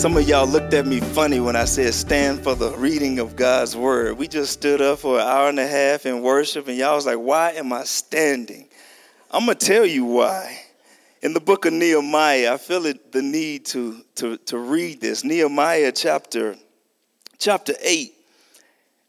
Some of y'all looked at me funny when I said stand for the reading of God's word. We just stood up for an hour and a half in worship, and y'all was like, why am I standing? I'm going to tell you why. In the book of Nehemiah, I feel it, the need to, to, to read this. Nehemiah chapter, chapter 8.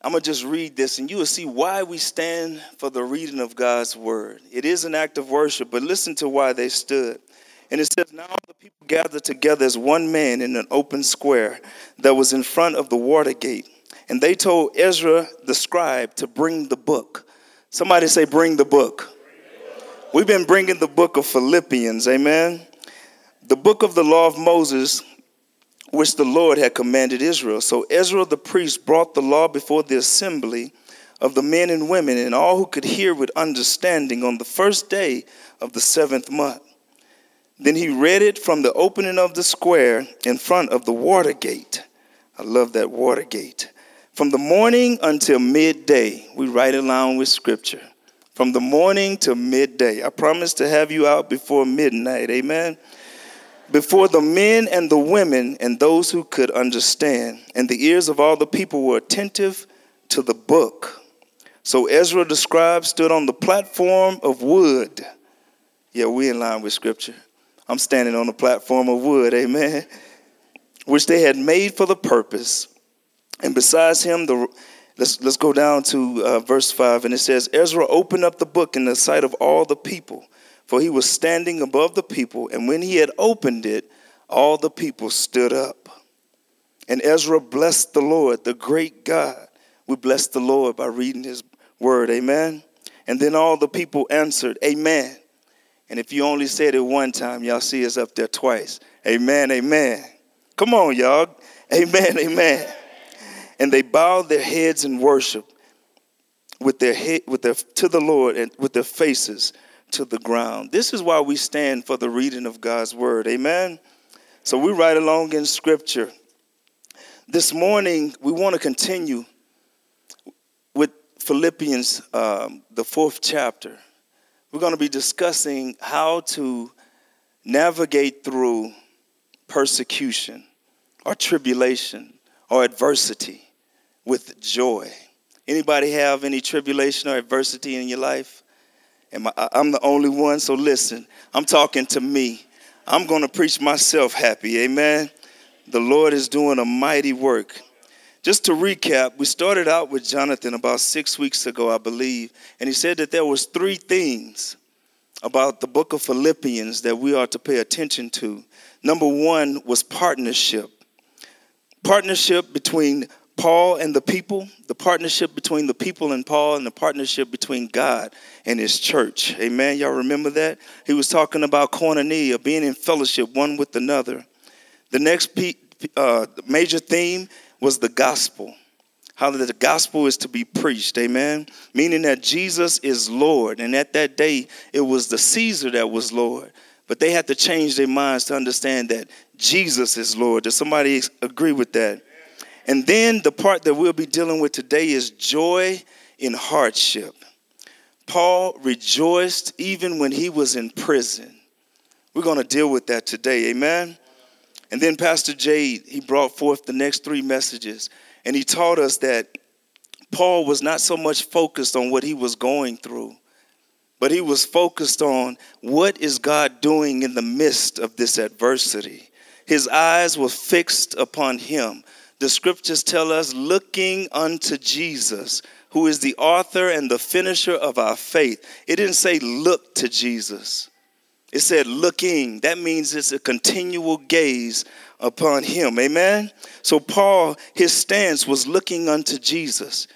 I'm going to just read this, and you will see why we stand for the reading of God's word. It is an act of worship, but listen to why they stood. And it says, Now the people gathered together as one man in an open square that was in front of the water gate. And they told Ezra the scribe to bring the book. Somebody say, Bring the book. We've been bringing the book of Philippians, amen? The book of the law of Moses, which the Lord had commanded Israel. So Ezra the priest brought the law before the assembly of the men and women and all who could hear with understanding on the first day of the seventh month. Then he read it from the opening of the square in front of the water gate. I love that water gate. From the morning until midday, we right along with scripture. From the morning to midday. I promise to have you out before midnight. Amen. Before the men and the women and those who could understand, and the ears of all the people were attentive to the book. So Ezra the scribe stood on the platform of wood. Yeah, we in line with scripture I'm standing on a platform of wood, amen, which they had made for the purpose. And besides him, the let's let's go down to uh, verse five, and it says, Ezra opened up the book in the sight of all the people, for he was standing above the people. And when he had opened it, all the people stood up. And Ezra blessed the Lord, the great God. We bless the Lord by reading his word, amen. And then all the people answered, Amen. And if you only said it one time, y'all see us up there twice. Amen, amen. Come on, y'all. Amen, amen. And they bowed their heads in worship with their head with their to the Lord and with their faces to the ground. This is why we stand for the reading of God's word. Amen. So we right along in scripture. This morning we want to continue with Philippians, um, the fourth chapter we're going to be discussing how to navigate through persecution or tribulation or adversity with joy. Anybody have any tribulation or adversity in your life? Am I, I'm the only one, so listen. I'm talking to me. I'm going to preach myself happy. Amen. The Lord is doing a mighty work. Just to recap, we started out with Jonathan about six weeks ago, I believe, and he said that there was three things about the book of Philippians that we are to pay attention to. Number one was partnership. Partnership between Paul and the people, the partnership between the people and Paul, and the partnership between God and his church. Amen. Y'all remember that? He was talking about koinonia, being in fellowship one with another. The next uh, major theme was the gospel. How the gospel is to be preached, amen? Meaning that Jesus is Lord. And at that day, it was the Caesar that was Lord. But they had to change their minds to understand that Jesus is Lord. Does somebody agree with that? And then the part that we'll be dealing with today is joy in hardship. Paul rejoiced even when he was in prison. We're going to deal with that today, amen? And then Pastor Jade, he brought forth the next three messages. And he taught us that Paul was not so much focused on what he was going through, but he was focused on what is God doing in the midst of this adversity. His eyes were fixed upon him. The scriptures tell us, looking unto Jesus, who is the author and the finisher of our faith. It didn't say look to Jesus. It said looking. That means it's a continual gaze upon him. Amen? So, Paul, his stance was looking unto Jesus.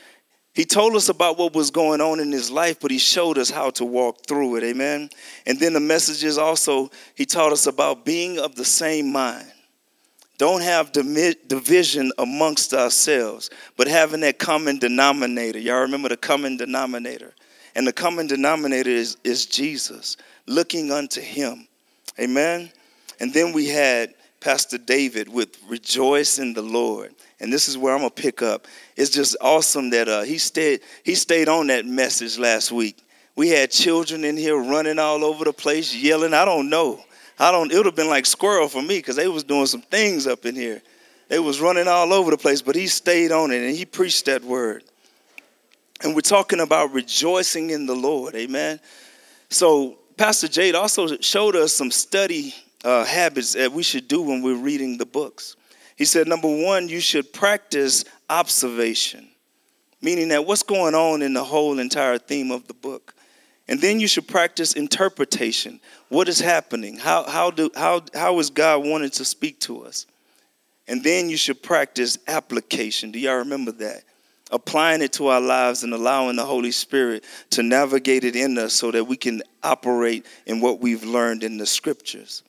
He told us about what was going on in his life, but he showed us how to walk through it. Amen? And then the messages also, he taught us about being of the same mind. Don't have division amongst ourselves, but having that common denominator. Y'all remember the common denominator? And the common denominator is, is Jesus looking unto him. Amen. And then we had Pastor David with Rejoice in the Lord. And this is where I'm gonna pick up. It's just awesome that uh, he stayed he stayed on that message last week. We had children in here running all over the place, yelling. I don't know. I don't. It would have been like squirrel for me because they was doing some things up in here. They was running all over the place, but he stayed on it and he preached that word. And we're talking about rejoicing in the Lord. Amen. So Pastor Jade also showed us some study uh, habits that we should do when we're reading the books. He said, number one, you should practice observation, meaning that what's going on in the whole entire theme of the book. And then you should practice interpretation. What is happening? How, how, do, how, how is God wanting to speak to us? And then you should practice application. Do y'all remember that? Applying it to our lives and allowing the Holy Spirit to navigate it in us so that we can operate in what we've learned in the scriptures.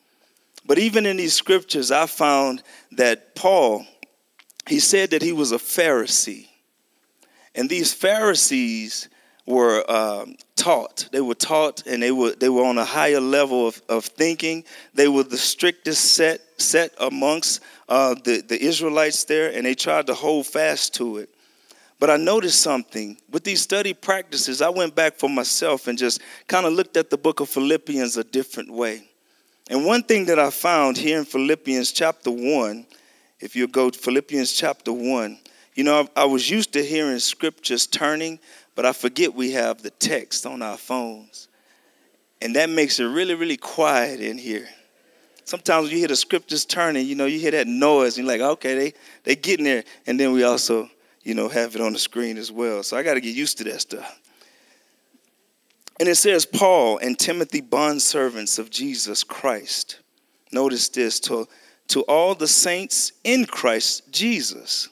But even in these scriptures, I found that Paul, he said that he was a Pharisee. And these Pharisees were um, taught. They were taught and they were, they were on a higher level of, of thinking. They were the strictest set, set amongst uh, the, the Israelites there, and they tried to hold fast to it. But I noticed something. With these study practices, I went back for myself and just kind of looked at the book of Philippians a different way. And one thing that I found here in Philippians chapter 1, if you go to Philippians chapter 1, you know, I, I was used to hearing scriptures turning, but I forget we have the text on our phones. And that makes it really, really quiet in here. Sometimes you hear the scriptures turning, you know, you hear that noise, and you're like, okay, they they getting there. And then we also, you know, have it on the screen as well. So I got to get used to that stuff. And it says, Paul and Timothy, bondservants of Jesus Christ. Notice this to, to all the saints in Christ Jesus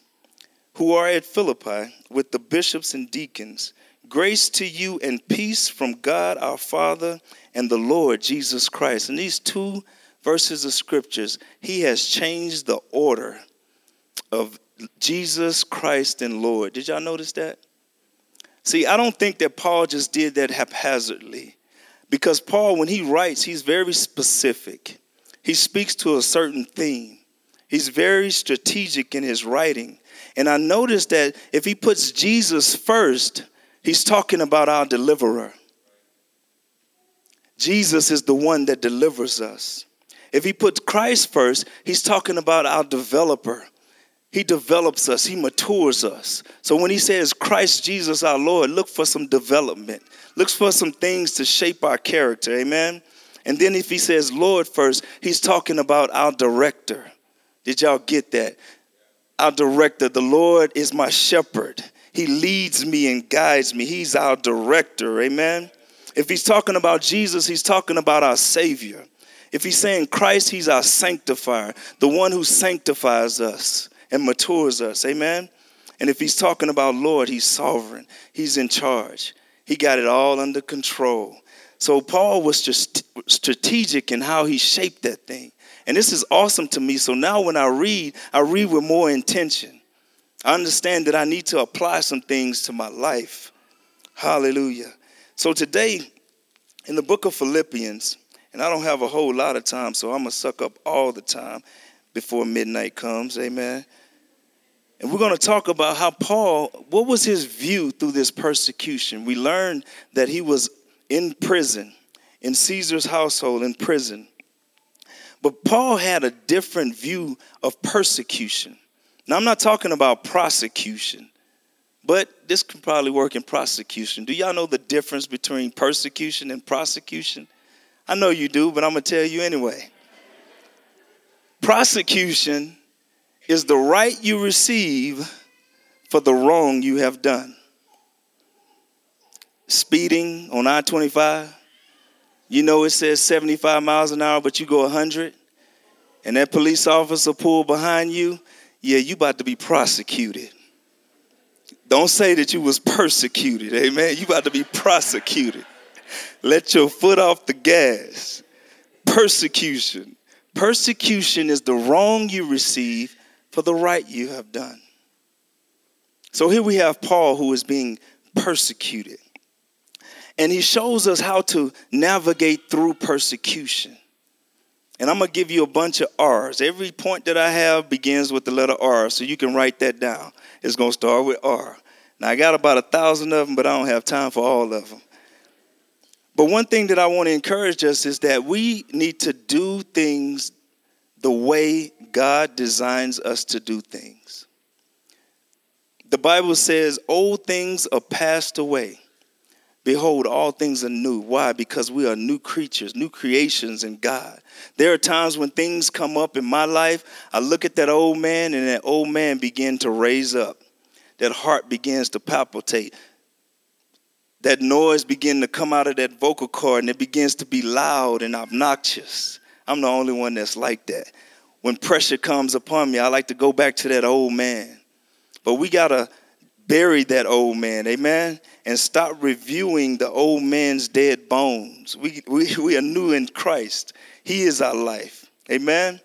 who are at Philippi with the bishops and deacons. Grace to you and peace from God our Father and the Lord Jesus Christ. In these two verses of scriptures, he has changed the order of Jesus Christ and Lord. Did y'all notice that? See, I don't think that Paul just did that haphazardly. Because Paul, when he writes, he's very specific. He speaks to a certain theme. He's very strategic in his writing. And I noticed that if he puts Jesus first, he's talking about our deliverer. Jesus is the one that delivers us. If he puts Christ first, he's talking about our developer, he develops us, He matures us. So when He says Christ Jesus our Lord, look for some development, look for some things to shape our character. Amen. And then if He says Lord first, He's talking about our director. Did y'all get that? Our director, the Lord is my shepherd. He leads me and guides me. He's our director. Amen. If he's talking about Jesus, he's talking about our Savior. If he's saying Christ, he's our sanctifier, the one who sanctifies us and matures us. Amen. And if he's talking about Lord, he's sovereign. He's in charge. He got it all under control. So Paul was just strategic in how he shaped that thing. And this is awesome to me. So now when I read, I read with more intention. I understand that I need to apply some things to my life. Hallelujah. So today, in the book of Philippians, and I don't have a whole lot of time, so I'm going to suck up all the time before midnight comes. Amen. And we're going to talk about how Paul, what was his view through this persecution? We learned that he was in prison, in Caesar's household, in prison. But Paul had a different view of persecution. Now, I'm not talking about prosecution, but this can probably work in prosecution. Do y'all know the difference between persecution and prosecution? I know you do, but I'm going to tell you anyway. Prosecution is the right you receive for the wrong you have done. Speeding on I 25, you know it says 75 miles an hour, but you go 100, and that police officer pull behind you, yeah, you about to be prosecuted. Don't say that you was persecuted, amen. You about to be prosecuted. Let your foot off the gas. Persecution. Persecution is the wrong you receive for the right you have done. So here we have Paul who is being persecuted. And he shows us how to navigate through persecution. And I'm going to give you a bunch of R's. Every point that I have begins with the letter R, so you can write that down. It's going to start with R. Now, I got about a thousand of them, but I don't have time for all of them. But one thing that I want to encourage us is that we need to do things the way God designs us to do things. The Bible says, Old things are passed away. Behold, all things are new. Why? Because we are new creatures, new creations in God. There are times when things come up in my life, I look at that old man and that old man begin to raise up. That heart begins to palpitate. That noise begin to come out of that vocal cord and it begins to be loud and obnoxious. I'm the only one that's like that. When pressure comes upon me, I like to go back to that old man. But we got to bury that old man, amen, and stop reviewing the old man's dead bones. We, we, we are new in Christ, He is our life, amen.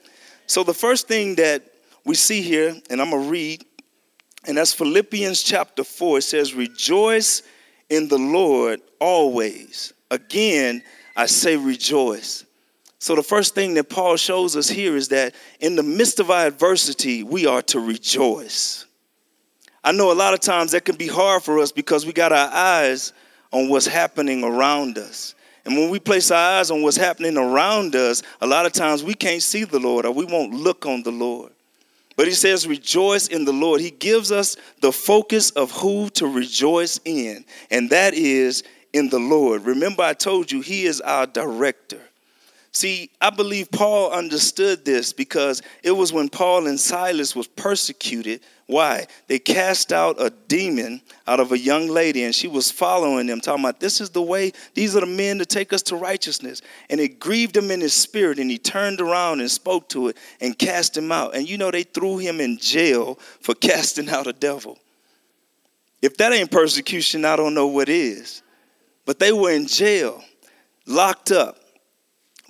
So the first thing that we see here, and I'm going to read, and that's Philippians chapter 4. It says, Rejoice in the Lord always. Again, I say rejoice. So, the first thing that Paul shows us here is that in the midst of our adversity, we are to rejoice. I know a lot of times that can be hard for us because we got our eyes on what's happening around us. And when we place our eyes on what's happening around us, a lot of times we can't see the Lord or we won't look on the Lord. But he says, rejoice in the Lord. He gives us the focus of who to rejoice in, and that is in the Lord. Remember, I told you, he is our director. See, I believe Paul understood this because it was when Paul and Silas was persecuted. Why? They cast out a demon out of a young lady and she was following them, talking about this is the way, these are the men to take us to righteousness. And it grieved him in his spirit and he turned around and spoke to it and cast him out. And you know, they threw him in jail for casting out a devil. If that ain't persecution, I don't know what is. But they were in jail, locked up.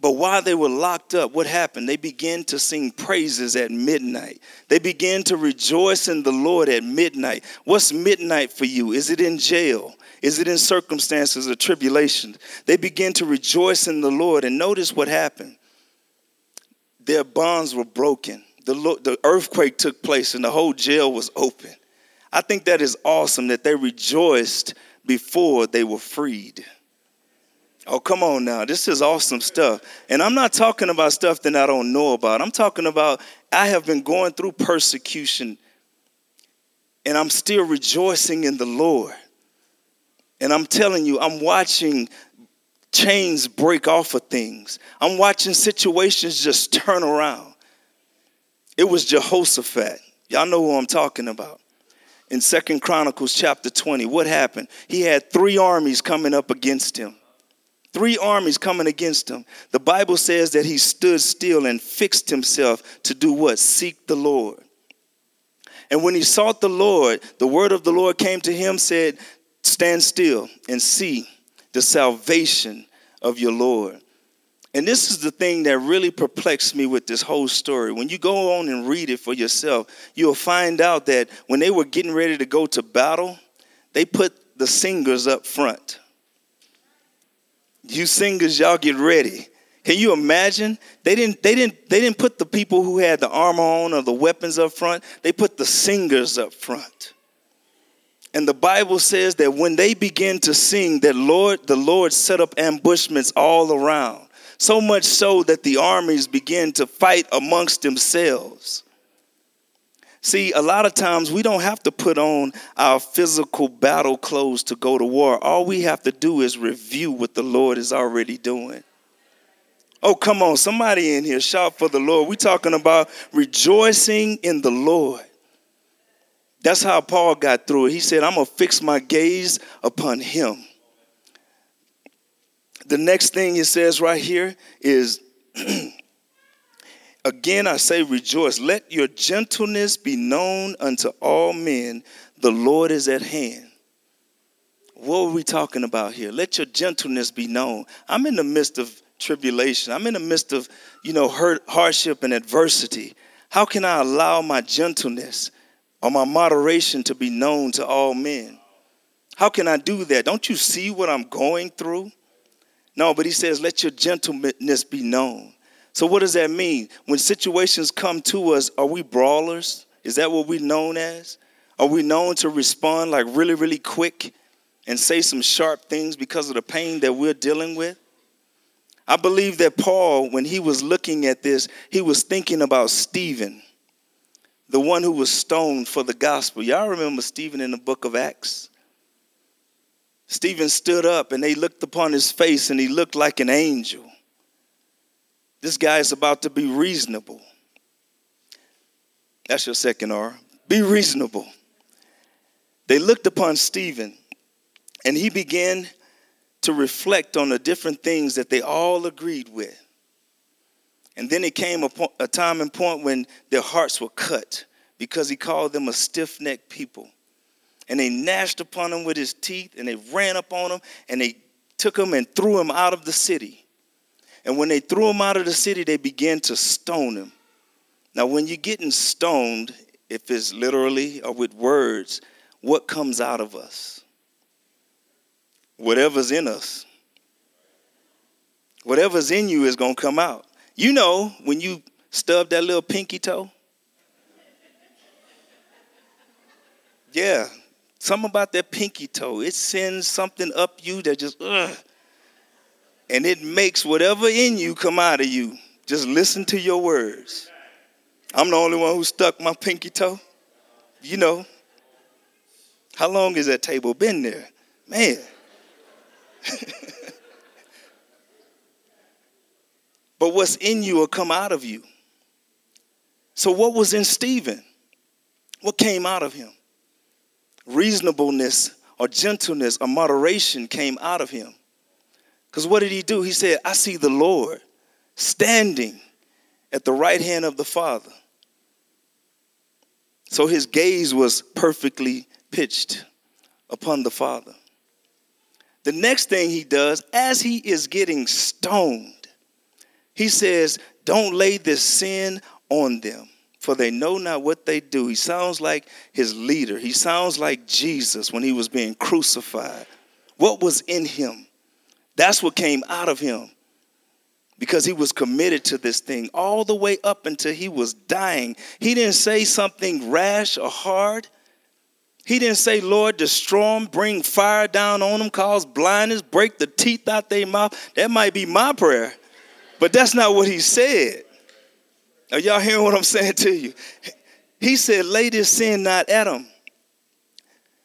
But while they were locked up, what happened? They began to sing praises at midnight. They began to rejoice in the Lord at midnight. What's midnight for you? Is it in jail? Is it in circumstances of tribulation? They began to rejoice in the Lord. And notice what happened. Their bonds were broken. The, the earthquake took place and the whole jail was open. I think that is awesome that they rejoiced before they were freed. Oh, come on now. This is awesome stuff. And I'm not talking about stuff that I don't know about. I'm talking about I have been going through persecution and I'm still rejoicing in the Lord. And I'm telling you, I'm watching chains break off of things. I'm watching situations just turn around. It was Jehoshaphat. Y'all know who I'm talking about. In Second Chronicles chapter 20, what happened? He had three armies coming up against him. Three armies coming against him. The Bible says that he stood still and fixed himself to do what? Seek the Lord. And when he sought the Lord, the word of the Lord came to him, said, Stand still and see the salvation of your Lord. And this is the thing that really perplexed me with this whole story. When you go on and read it for yourself, you'll find out that when they were getting ready to go to battle, they put the singers up front. You singers, y'all get ready. Can you imagine? They didn't, they didn't, they didn't put the people who had the armor on or the weapons up front. They put the singers up front. And the Bible says that when they begin to sing, that Lord, the Lord set up ambushments all around. So much so that the armies begin to fight amongst themselves. See, a lot of times we don't have to put on our physical battle clothes to go to war. All we have to do is review what the Lord is already doing. Oh, come on, somebody in here, shout for the Lord. We're talking about rejoicing in the Lord. That's how Paul got through it. He said, I'm going to fix my gaze upon him. The next thing he says right here is Again, I say rejoice. Let your gentleness be known unto all men. The Lord is at hand. What are we talking about here? Let your gentleness be known. I'm in the midst of tribulation. I'm in the midst of, you know, hurt, hardship and adversity. How can I allow my gentleness or my moderation to be known to all men? How can I do that? Don't you see what I'm going through? No, but he says, let your gentleness be known. So, what does that mean? When situations come to us, are we brawlers? Is that what we're known as? Are we known to respond like really, really quick and say some sharp things because of the pain that we're dealing with. I believe that Paul, when he was looking at this, he was thinking about Stephen, the one who was stoned for the gospel. Y'all remember Stephen in the book of Acts? Stephen stood up and they looked upon his face and he looked like an angel. This guy is about to be reasonable. That's your second R. Be reasonable. They looked upon Stephen and he began to reflect on the different things that they all agreed with. And then it came a, a time and point when their hearts were cut because he called them a stiff necked people and they gnashed upon him with his teeth and they ran up on him and they took him and threw him out of the city. And when they threw him out of the city, they began to stone him. Now, when you're getting stoned, if it's literally or with words, what comes out of us? Whatever's in us. Whatever's in you is going to come out. You know, when you stub that little pinky toe, yeah, Something about that pinky toe. It sends something up you that just, ugh. And it makes whatever in you come out of you. Just listen to your words. I'm the only one who stuck my pinky toe. You know. How long has that table been there? Man. but what's in you will come out of you. So, what was in Stephen? What came out of him? reasonableness or gentleness or moderation came out of him. Because what did he do? He said, I see the Lord standing at the right hand of the Father. So his gaze was perfectly pitched upon the Father. The next thing he does, as he is getting stoned, he says, Don't lay this sin on them for they know not what they do. He sounds like his leader. He sounds like Jesus when he was being crucified. What was in him? That's what came out of him because he was committed to this thing all the way up until he was dying. He didn't say something rash or hard. He didn't say, Lord, destroy them, bring fire down on them, cause blindness, break the teeth out their mouth. That might be my prayer, but that's not what he said. Are y'all hearing what I'm saying to you? He said, lay this sin not at him.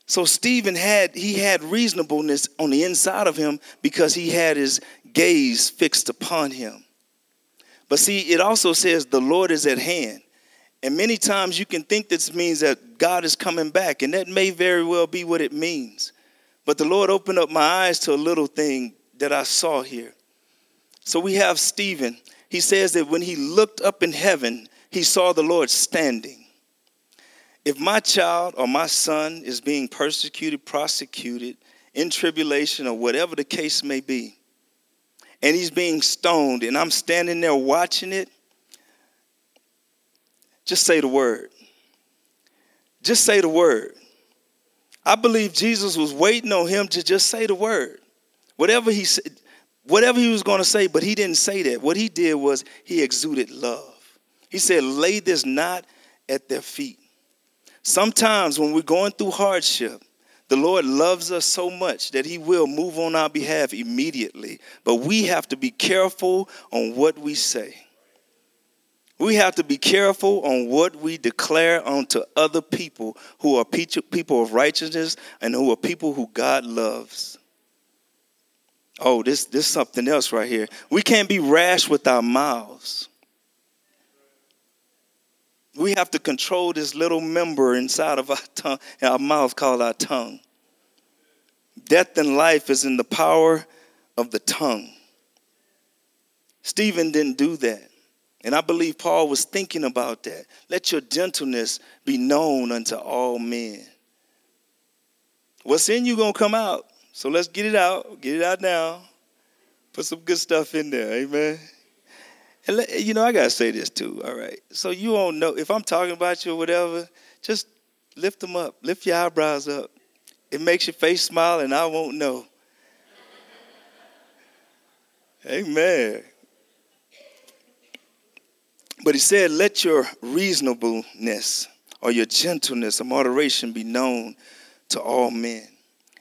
So Stephen had he had reasonableness on the inside of him because he had his gaze fixed upon him. But see, it also says the Lord is at hand. And many times you can think this means that God is coming back, and that may very well be what it means. But the Lord opened up my eyes to a little thing that I saw here. So we have Stephen he says that when he looked up in heaven, he saw the Lord standing. If my child or my son is being persecuted, prosecuted, in tribulation, or whatever the case may be, and he's being stoned, and I'm standing there watching it, just say the word. Just say the word. I believe Jesus was waiting on him to just say the word. Whatever he said, whatever he was going to say, but he didn't say that. What he did was he exuded love. He said, Lay this not at their feet. Sometimes when we're going through hardship, the Lord loves us so much that He will move on our behalf immediately. But we have to be careful on what we say. We have to be careful on what we declare unto other people who are people of righteousness and who are people who God loves. Oh, this this something else right here. We can't be rash with our mouths. We have to control this little member inside of our tongue, our mouth called our tongue. Death and life is in the power of the tongue. Stephen didn't do that. And I believe Paul was thinking about that. Let your gentleness be known unto all men. What's in you gonna come out. So let's get it out. Get it out now. Put some good stuff in there. Amen. And let, you know, I gotta say this too. All right. So you won't know if I'm talking about you or whatever. Just lift them up. Lift your eyebrows up. It makes your face smile, and I won't know. Amen. But he said, Let your reasonableness or your gentleness or moderation be known to all men.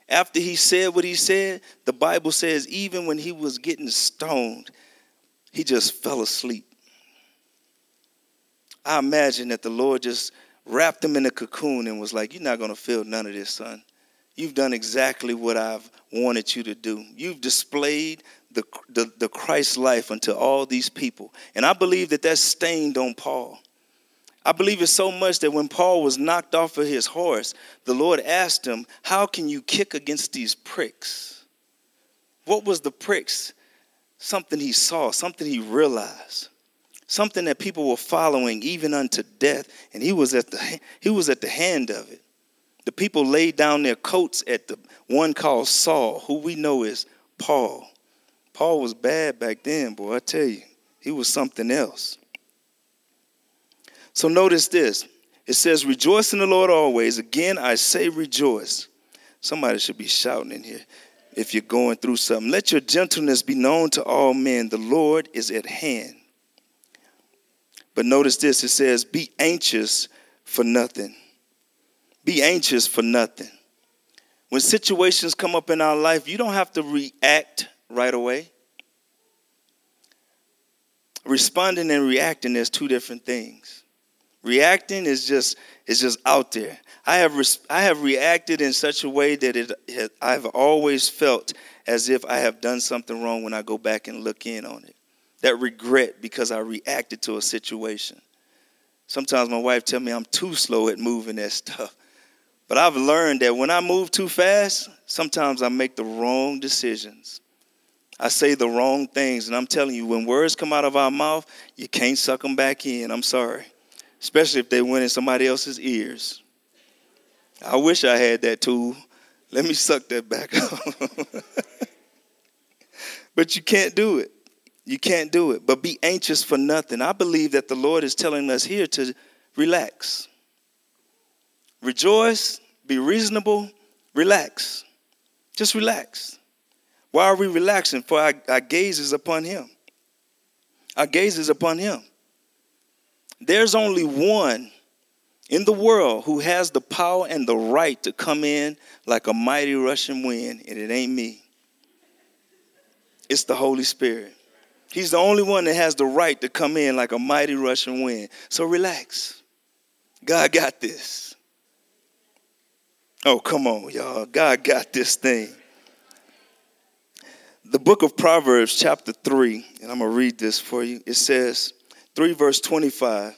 After he said what he said, the Bible says even when he was getting stoned, he just fell asleep. I imagine that the Lord just wrapped him in a cocoon and was like, You're not going to feel none of this, son. You've done exactly what I've wanted you to do. You've displayed the, the, the Christ life unto all these people. And I believe that that's stained on Paul. I believe it so much that when Paul was knocked off of his horse, the Lord asked him, How can you kick against these pricks? What was the pricks? Something he saw, something he realized, something that people were following even unto death, and he was at the he was at the hand of it. The people laid down their coats at the one called Saul, who we know is Paul. Paul was bad back then, boy, I tell you. He was something else. So notice this. It says, Rejoice in the Lord always. Again, I say rejoice. Somebody should be shouting in here if you're going through something. Let your gentleness be known to all men. The Lord is at hand. But notice this it says, Be anxious for nothing. Be anxious for nothing. When situations come up in our life, you don't have to react right away. Responding and reacting is two different things. Reacting is just is just out there. I have I have reacted in such a way that it I've always felt as if I have done something wrong when I go back and look in on it. That regret because I reacted to a situation. Sometimes my wife tell me I'm too slow at moving that stuff. But I've learned that when I move too fast, sometimes I make the wrong decisions. I say the wrong things. And I'm telling you, when words come out of our mouth, you can't suck them back in. I'm sorry. Especially if they went in somebody else's ears. I wish I had that tool. Let me suck that back up. but you can't do it. You can't do it. But be anxious for nothing. I believe that the Lord is telling us here to relax. Rejoice, be reasonable, relax. Just relax. Why are we relaxing? For our, our gaze is upon Him. Our gaze is upon Him. There's only one in the world who has the power and the right to come in like a mighty rushing wind, and it ain't me. It's the Holy Spirit. He's the only one that has the right to come in like a mighty rushing wind. So relax. God got this. Oh, come on, y'all. God got this thing. The book of Proverbs, chapter 3, and I'm going to read this for you. It says, 3 verse 25,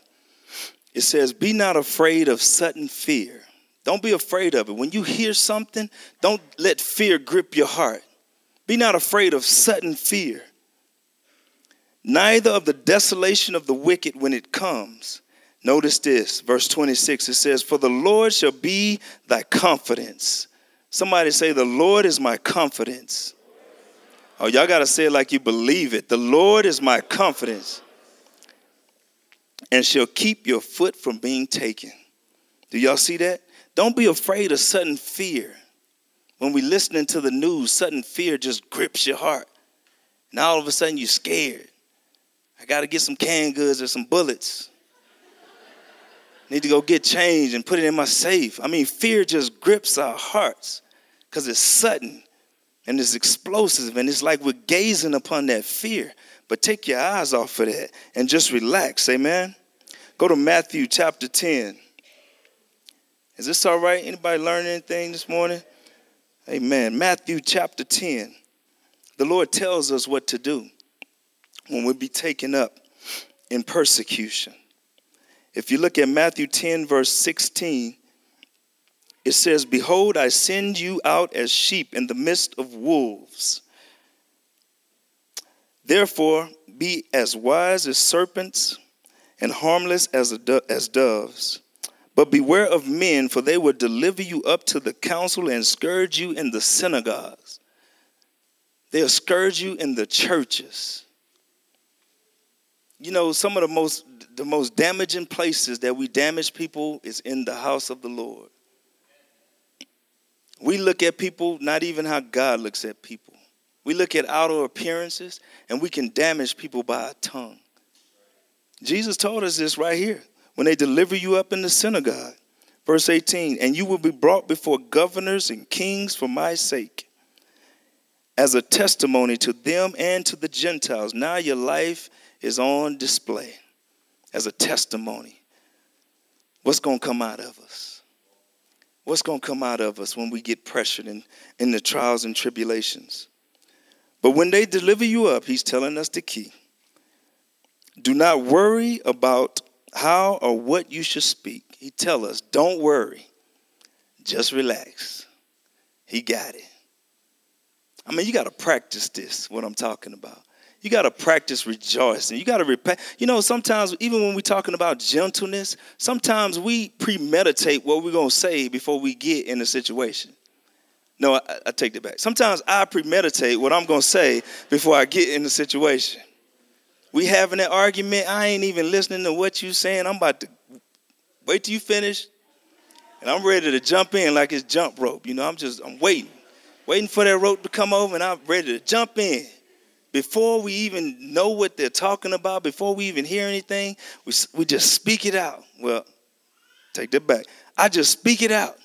it says, Be not afraid of sudden fear. Don't be afraid of it. When you hear something, don't let fear grip your heart. Be not afraid of sudden fear, neither of the desolation of the wicked when it comes Notice this, verse 26, it says, For the Lord shall be thy confidence. Somebody say, The Lord is my confidence. Oh, y'all got to say it like you believe it. The Lord is my confidence and shall keep your foot from being taken. Do y'all see that? Don't be afraid of sudden fear. When we listening to the news, sudden fear just grips your heart. And all of a sudden you're scared. I got to get some canned goods or some bullets. Need to go get change and put it in my safe. I mean, fear just grips our hearts because it's sudden and it's explosive and it's like we're gazing upon that fear. But take your eyes off of that and just relax. Amen. Go to Matthew chapter 10. Is this all right? Anybody learn anything this morning? Amen. Matthew chapter 10. The Lord tells us what to do when we be taken up in persecution. If you look at Matthew 10, verse 16, it says, Behold, I send you out as sheep in the midst of wolves. Therefore, be as wise as serpents and harmless as, do- as doves. But beware of men, for they will deliver you up to the council and scourge you in the synagogues. They'll scourge you in the churches. You know, some of the most the most damaging places that we damage people is in the house of the Lord. We look at people not even how God looks at people. We look at outer appearances and we can damage people by our tongue. Jesus told us this right here when they deliver you up in the synagogue. Verse 18, and you will be brought before governors and kings for my sake, as a testimony to them and to the Gentiles. Now your life is on display as a testimony. What's going to come out of us? What's going to come out of us when we get pressured in, in the trials and tribulations? But when they deliver you up, he's telling us the key. Do not worry about how or what you should speak. He tell us, don't worry. Just relax. He got it. I mean, you got to practice this, what I'm talking about. You got to practice rejoicing. You got to repent. You know, sometimes, even when we're talking about gentleness, sometimes we premeditate what we're going to say before we get in a situation. No, I, I take that back. Sometimes I premeditate what I'm going to say before I get in the situation. We having an argument. I ain't even listening to what you saying. I'm about to wait till you finish. And I'm ready to jump in like it's jump rope. You know, I'm just, I'm waiting. Waiting for that rope to come over and I'm ready to jump in. Before we even know what they're talking about, before we even hear anything, we, we just speak it out. Well, take that back. I just speak it out.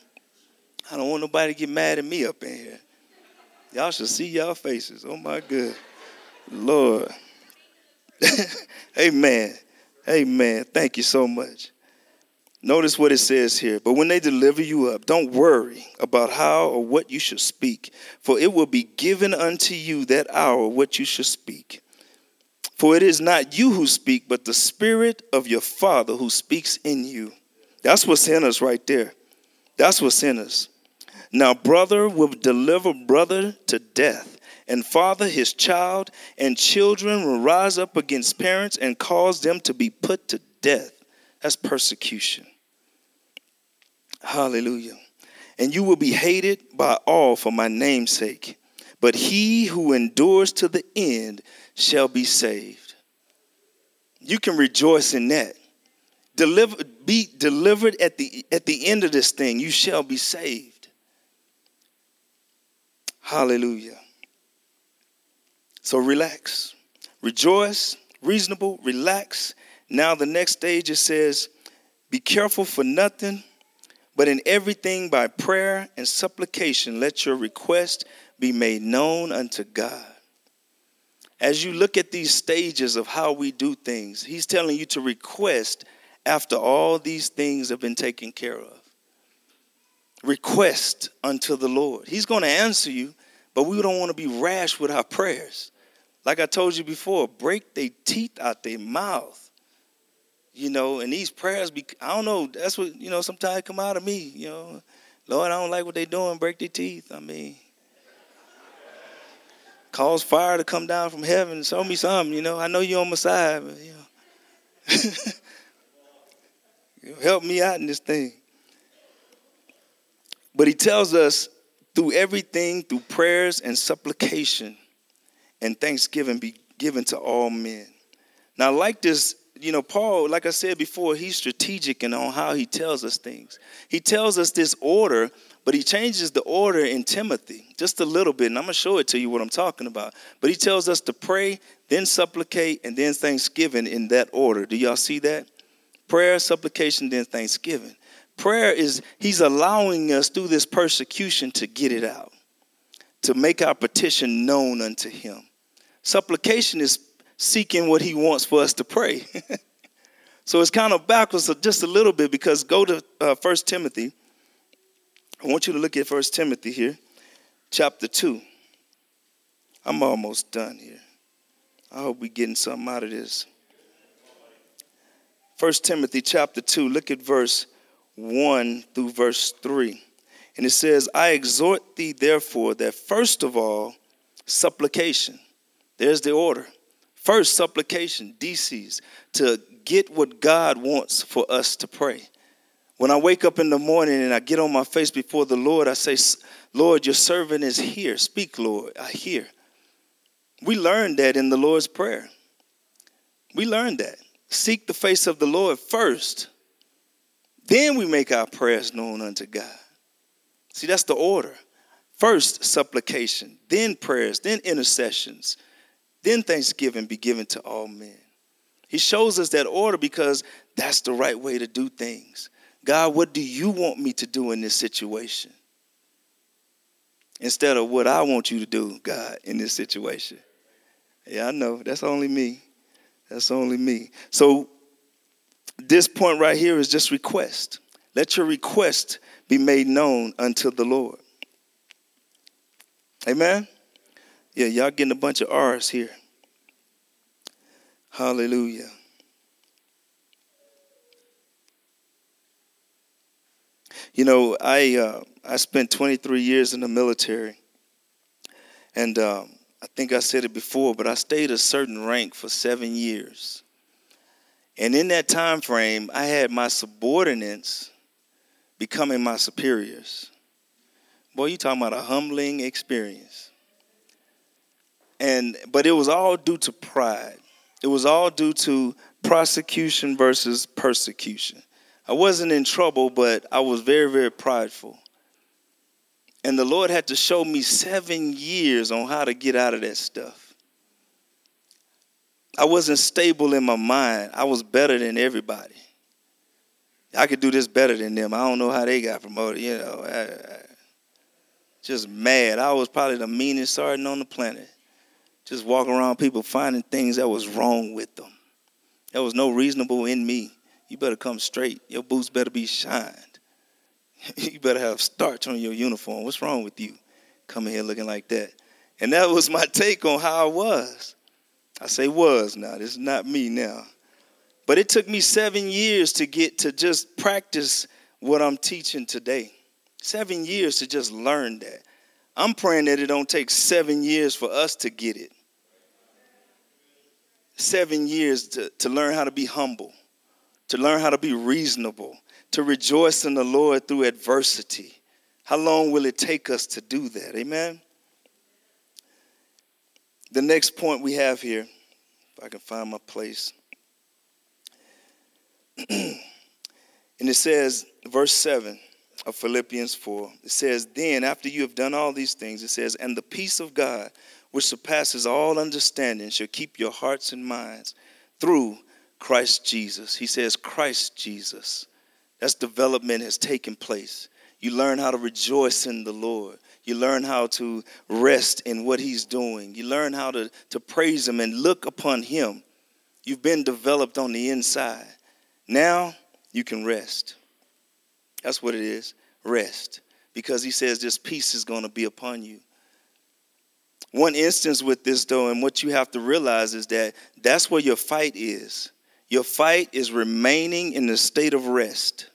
I don't want nobody to get mad at me up in here. Y'all should see y'all faces. Oh my good Lord. Amen. Amen. Thank you so much. Notice what it says here. But when they deliver you up, don't worry about how or what you should speak, for it will be given unto you that hour what you should speak. For it is not you who speak, but the Spirit of your Father who speaks in you. That's what's in us right there. That's what's in us. Now, brother will deliver brother to death and father his child, and children will rise up against parents and cause them to be put to death. That's persecution. Hallelujah. And you will be hated by all for my name's sake, but he who endures to the end shall be saved. You can rejoice in that. Deliver, be delivered at the, at the end of this thing. You shall be saved. Hallelujah. So relax, rejoice, reasonable, relax. Now, the next stage it says, Be careful for nothing, but in everything by prayer and supplication, let your request be made known unto God. As you look at these stages of how we do things, He's telling you to request after all these things have been taken care of. Request unto the Lord. He's going to answer you but we don't want to be rash with our prayers. Like I told you before, break their teeth out their mouth. You know, and these prayers, be, I don't know, that's what, you know, sometimes come out of me, you know. Lord, I don't like what they're doing, break their teeth. I mean, cause fire to come down from heaven, show me something, you know. I know you're on my side, but, you know. help me out in this thing. But he tells us through everything, through prayers and supplication and thanksgiving be given to all men. Now, like this, you know, Paul, like I said before, he's strategic in on how he tells us things. He tells us this order, but he changes the order in Timothy just a little bit, and I'm gonna show it to you what I'm talking about. But he tells us to pray, then supplicate, and then thanksgiving in that order. Do y'all see that? Prayer, supplication, then thanksgiving. Prayer is, He's allowing us through this persecution to get it out, to make our petition known unto Him. Supplication is seeking what He wants for us to pray. so it's kind of backwards just a little bit because go to uh, 1 Timothy. I want you to look at 1 Timothy here, chapter 2. I'm almost done here. I hope we're getting something out of this. 1 Timothy chapter 2, look at verse 1 through verse 3. And it says, I exhort thee, therefore, that first of all, supplication. There's the order. First, supplication, deesis, to get what God wants for us to pray. When I wake up in the morning and I get on my face before the Lord, I say, Lord, your servant is here. Speak, Lord. I hear. We learned that in the Lord's Prayer. We learned that. Seek the face of the Lord first then we make our prayers known unto God. See, that's the order. First, supplication, then prayers, then intercessions, then thanksgiving be given to all men. He shows us that order because that's the right way to do things. God, what do you want me to do in this situation? Instead of what I want you to do, God, in this situation. Yeah, I know. That's only me. That's only me. So, this point right here is just request. Let your request be made known unto the Lord. Amen? Yeah, y'all getting a bunch of R's here. Hallelujah. You know, I uh, I spent 23 years in the military, and um, I think I said it before, but I stayed a certain rank for seven years. And in that time frame, I had my subordinates becoming my superiors. Boy, you talking about a humbling experience. And but it was all due to pride. It was all due to prosecution versus persecution. I wasn't in trouble, but I was very, very prideful. And the Lord had to show me seven years on how to get out of that stuff. I wasn't stable in my mind. I was better than everybody. I could do this better than them. I don't know how they got promoted. You know, I, I, just mad. I was probably the meanest sergeant on the planet. Just walking around people finding things that was wrong with them. There was no reasonable in me. You better come straight. Your boots better be shined. you better have starch on your uniform. What's wrong with you? Coming here looking like that. And that was my take on how I was. I say was now. This is not me now. But it took me seven years to get to just practice what I'm teaching today. Seven years to just learn that. I'm praying that it don't take seven years for us to get it. Seven years to, to learn how to be humble, to learn how to be reasonable, to rejoice in the Lord through adversity. How long will it take us to do that? Amen. The next point we have here, if I can find my place. and it says, verse 7 of Philippians 4, it says, Then after you have done all these things, it says, And the peace of God, which surpasses all understanding, shall keep your hearts and minds through Christ Jesus. He says, Christ Jesus. That's development has taken place. You learn how to rejoice in the Lord. You learn how to rest in what He's doing. You learn how to, to praise Him and look upon Him. You've been developed on the inside. Now you can rest. That's what it is rest. Because he says this peace is going to be upon you. One instance with this, though, and what you have to realize is that that's where your fight is. Your fight is remaining in the state of rest.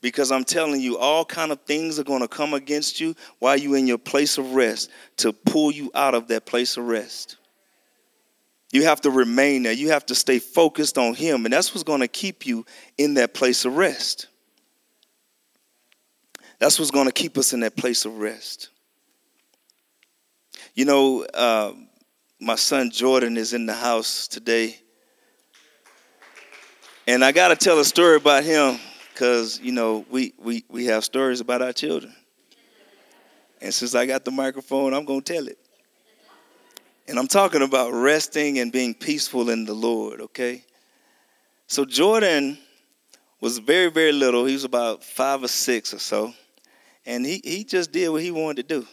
Because I'm telling you, all kind of things are going to come against you while you're in your place of rest to pull you out of that place of rest. You have to remain there. You have to stay focused on Him. And that's what's going to keep you in that place of rest. That's what's going to keep us in that place of rest. You know, uh, my son Jordan is in the house today. And I got to tell a story about him because, you know, we, we, we have stories about our children. And since I got the microphone, I'm going to tell it. And I'm talking about resting and being peaceful in the Lord, okay? So Jordan was very, very little. He was about five or six or so. And he, he just did what he wanted to do.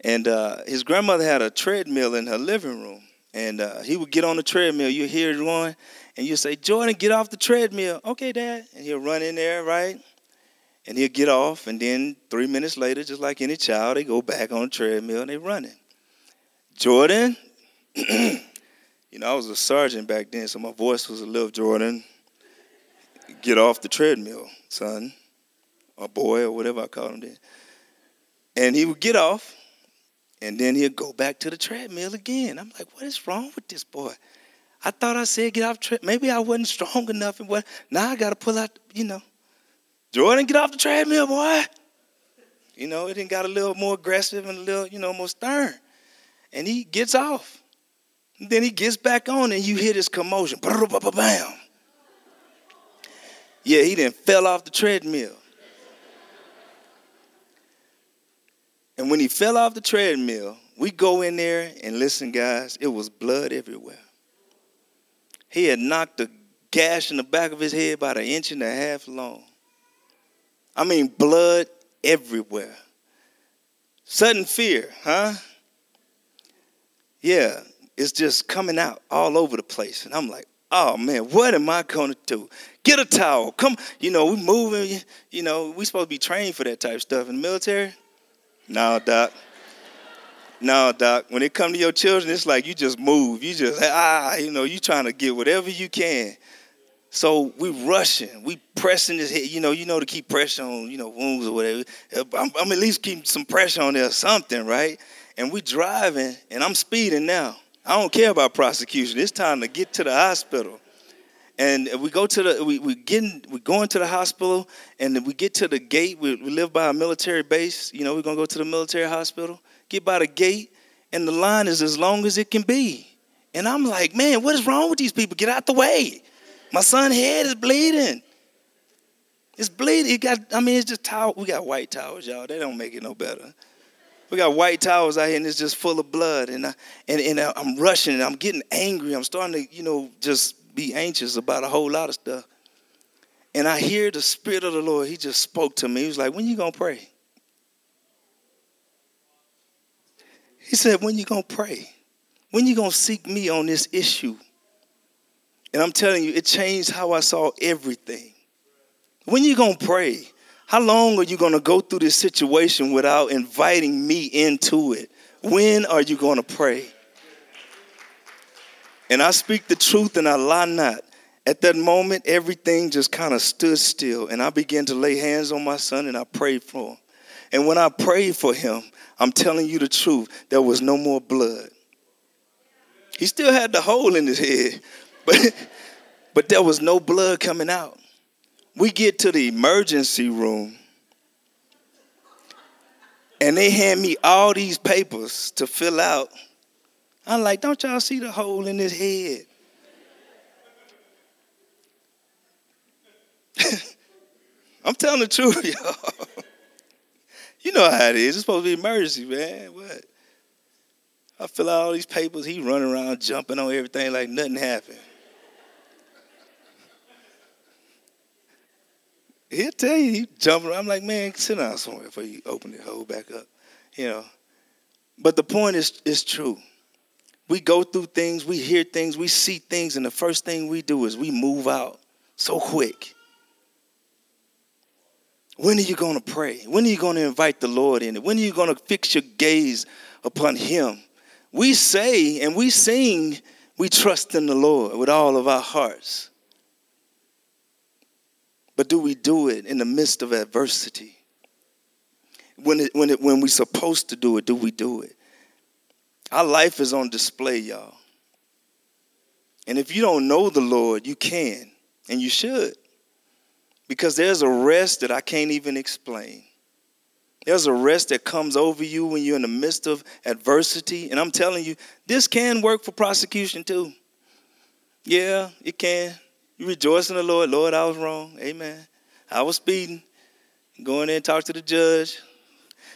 And uh, his grandmother had a treadmill in her living room. And uh, he would get on the treadmill. You hear it going, and you say, Jordan, get off the treadmill. Okay, Dad. And he'll run in there, right? And he'll get off. And then three minutes later, just like any child, they go back on the treadmill and they're running. Jordan, you know, I was a sergeant back then, so my voice was a little Jordan. Get off the treadmill, son, or boy, or whatever I called him then. And he would get off, and then he'll go back to the treadmill again. I'm like, what is wrong with this boy? I thought I said get off tread. Maybe I wasn't strong enough, and what? Now I got to pull out, you know. Jordan, get off the treadmill, boy. You know, it didn't got a little more aggressive and a little, you know, more stern and he gets off. Then he gets back on, and you hear this commotion. Bam. Yeah, he then fell off the treadmill. And when he fell off the treadmill, we go in there and listen, guys, it was blood everywhere. He had knocked a gash in the back of his head about an inch and a half long. I mean, blood everywhere. Sudden fear, huh? Yeah, it's just coming out all over the place. And I'm like, oh man, what am I gonna do? Get a towel. Come, you know, we're moving, you know, we supposed to be trained for that type of stuff in the military. No, Doc. No, Doc. When it come to your children, it's like you just move. You just ah, you know, you trying to get whatever you can. So we rushing, we pressing this head, you know, you know to keep pressure on, you know, wounds or whatever. I'm, I'm at least keeping some pressure on there or something, right? And we driving, and I'm speeding now. I don't care about prosecution. It's time to get to the hospital. And we go to the we we getting we going to the hospital, and we get to the gate. We, we live by a military base. You know, we're gonna go to the military hospital. Get by the gate, and the line is as long as it can be. And I'm like, man, what is wrong with these people? Get out the way. My son's head is bleeding. It's bleeding. It got. I mean, it's just towel. We got white towels, y'all. They don't make it no better. We got white towels out here and it's just full of blood. And, I, and, and I'm rushing and I'm getting angry. I'm starting to, you know, just be anxious about a whole lot of stuff. And I hear the Spirit of the Lord. He just spoke to me. He was like, When you to pray? He said, When you to pray? When you to seek me on this issue? And I'm telling you, it changed how I saw everything. When you to pray? How long are you to go through this situation without inviting me into it? When are you to pray? And I speak the truth and I lie not. At that moment, everything just kind of stood still, and I began to lay hands on my son and I prayed for him. And when I prayed for him, I'm telling you the truth, there was no more blood. He still had the hole in his head, but, but there was no blood coming out. We get to the emergency room and they hand me all these papers to fill out. I'm like, don't y'all see the hole in his head? I'm telling the truth, y'all. you know how it is. It's supposed to be emergency, man. What? I fill out all these papers. He running around jumping on everything like nothing happened. he'll tell you, he jumping around. I'm like, man, sit down somewhere before you open the hole back up. You know. But the point is is true. We go through things, we hear things, we see things, and the first thing we do is we move out so quick. When are you going to pray? When are you going to invite the Lord in? When are you going to fix your gaze upon Him? We say and we sing, we trust in the Lord with all of our hearts. But do we do it in the midst of adversity? When, it, when, it, when we're supposed to do it, do we do it? Our life is on display, y'all. And if you don't know the Lord, you can, and you should. Because there's a rest that I can't even explain. There's a rest that comes over you when you're in the midst of adversity. And I'm telling you, this can work for prosecution too. Yeah, it can. You rejoice in the Lord. Lord, I was wrong. Amen. I was speeding. Go in there and talk to the judge.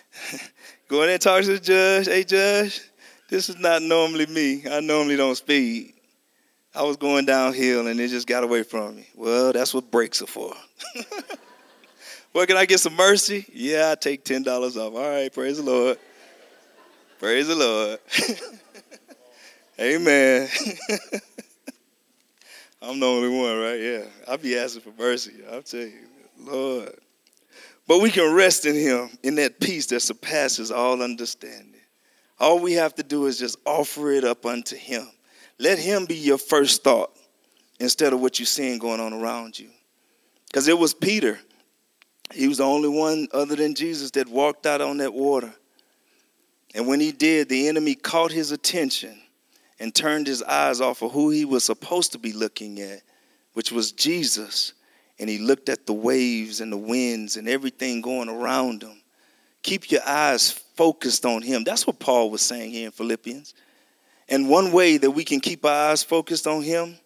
Go in there and talk to the judge. Hey, judge, this is not normally me. I normally don't speed. I was going downhill and it just got away from me. Well, that's what brakes are for. well, can I get some mercy? Yeah, I take $10 off. All right, praise the Lord. Praise the Lord. Amen. I'm the only one, right? Yeah. I'll be asking for mercy. I'll tell you, Lord. But we can rest in Him in that peace that surpasses all understanding. All we have to do is just offer it up unto Him. Let Him be your first thought instead of what you're seeing going on around you. Because it was Peter. He was the only one other than Jesus that walked out on that water. And when he did, the enemy caught his attention and turned his eyes off of who he was supposed to be looking at, which was Jesus. And he looked at the waves and the winds and everything going around him. Keep your eyes focused on him. That's what Paul was saying here in Philippians. And one way that we can keep our eyes focused on him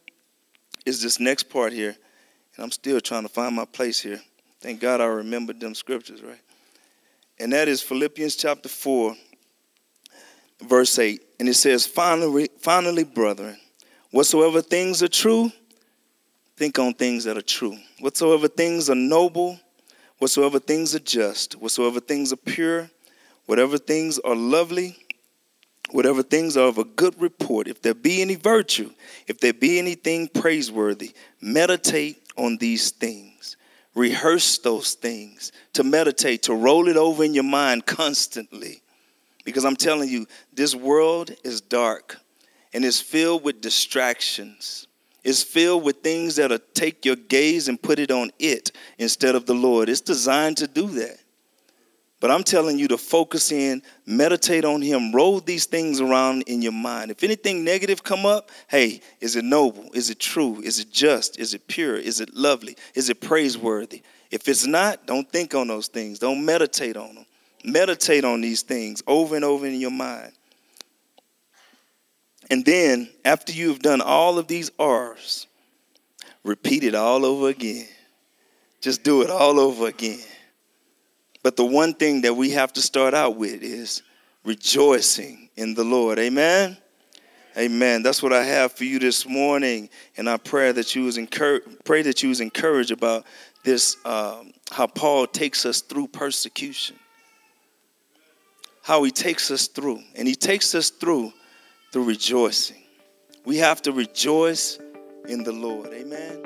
is this next part here. And I'm still trying to find my place here. Thank God I remembered them scriptures, right? And that is Philippians chapter 4, verse 8. And it says, finally, finally, brethren, whatsoever things are true, think on things that are true. Whatsoever things are noble, whatsoever things are just, whatsoever things are pure, whatever things are lovely, whatever things are of a good report, if there be any virtue, if there be anything praiseworthy, meditate on these things. Rehearse those things, to meditate, to roll it over in your mind constantly. Because I'm telling you, this world is dark and it's filled with distractions. It's filled with things that'll take your gaze and put it on it instead of the Lord. It's designed to do that. But I'm telling you to focus in, meditate on him, roll these things around in your mind. If anything negative come up, hey, is it noble? Is it true? Is it just? Is it pure? Is it lovely? Is it praiseworthy? If it's not, don't think on those things. Don't meditate on them. Meditate on these things over and over in your mind. And then, after you've done all of these R's, repeat it all over again. Just do it all over again. But the one thing that we have to start out with is rejoicing in the Lord. Amen. Amen. That's what I have for you this morning, and I pray that you was encouraged. Pray that you was encouraged about this. Um, how Paul takes us through persecution. How he takes us through, and he takes us through through rejoicing. We have to rejoice in the Lord. Amen.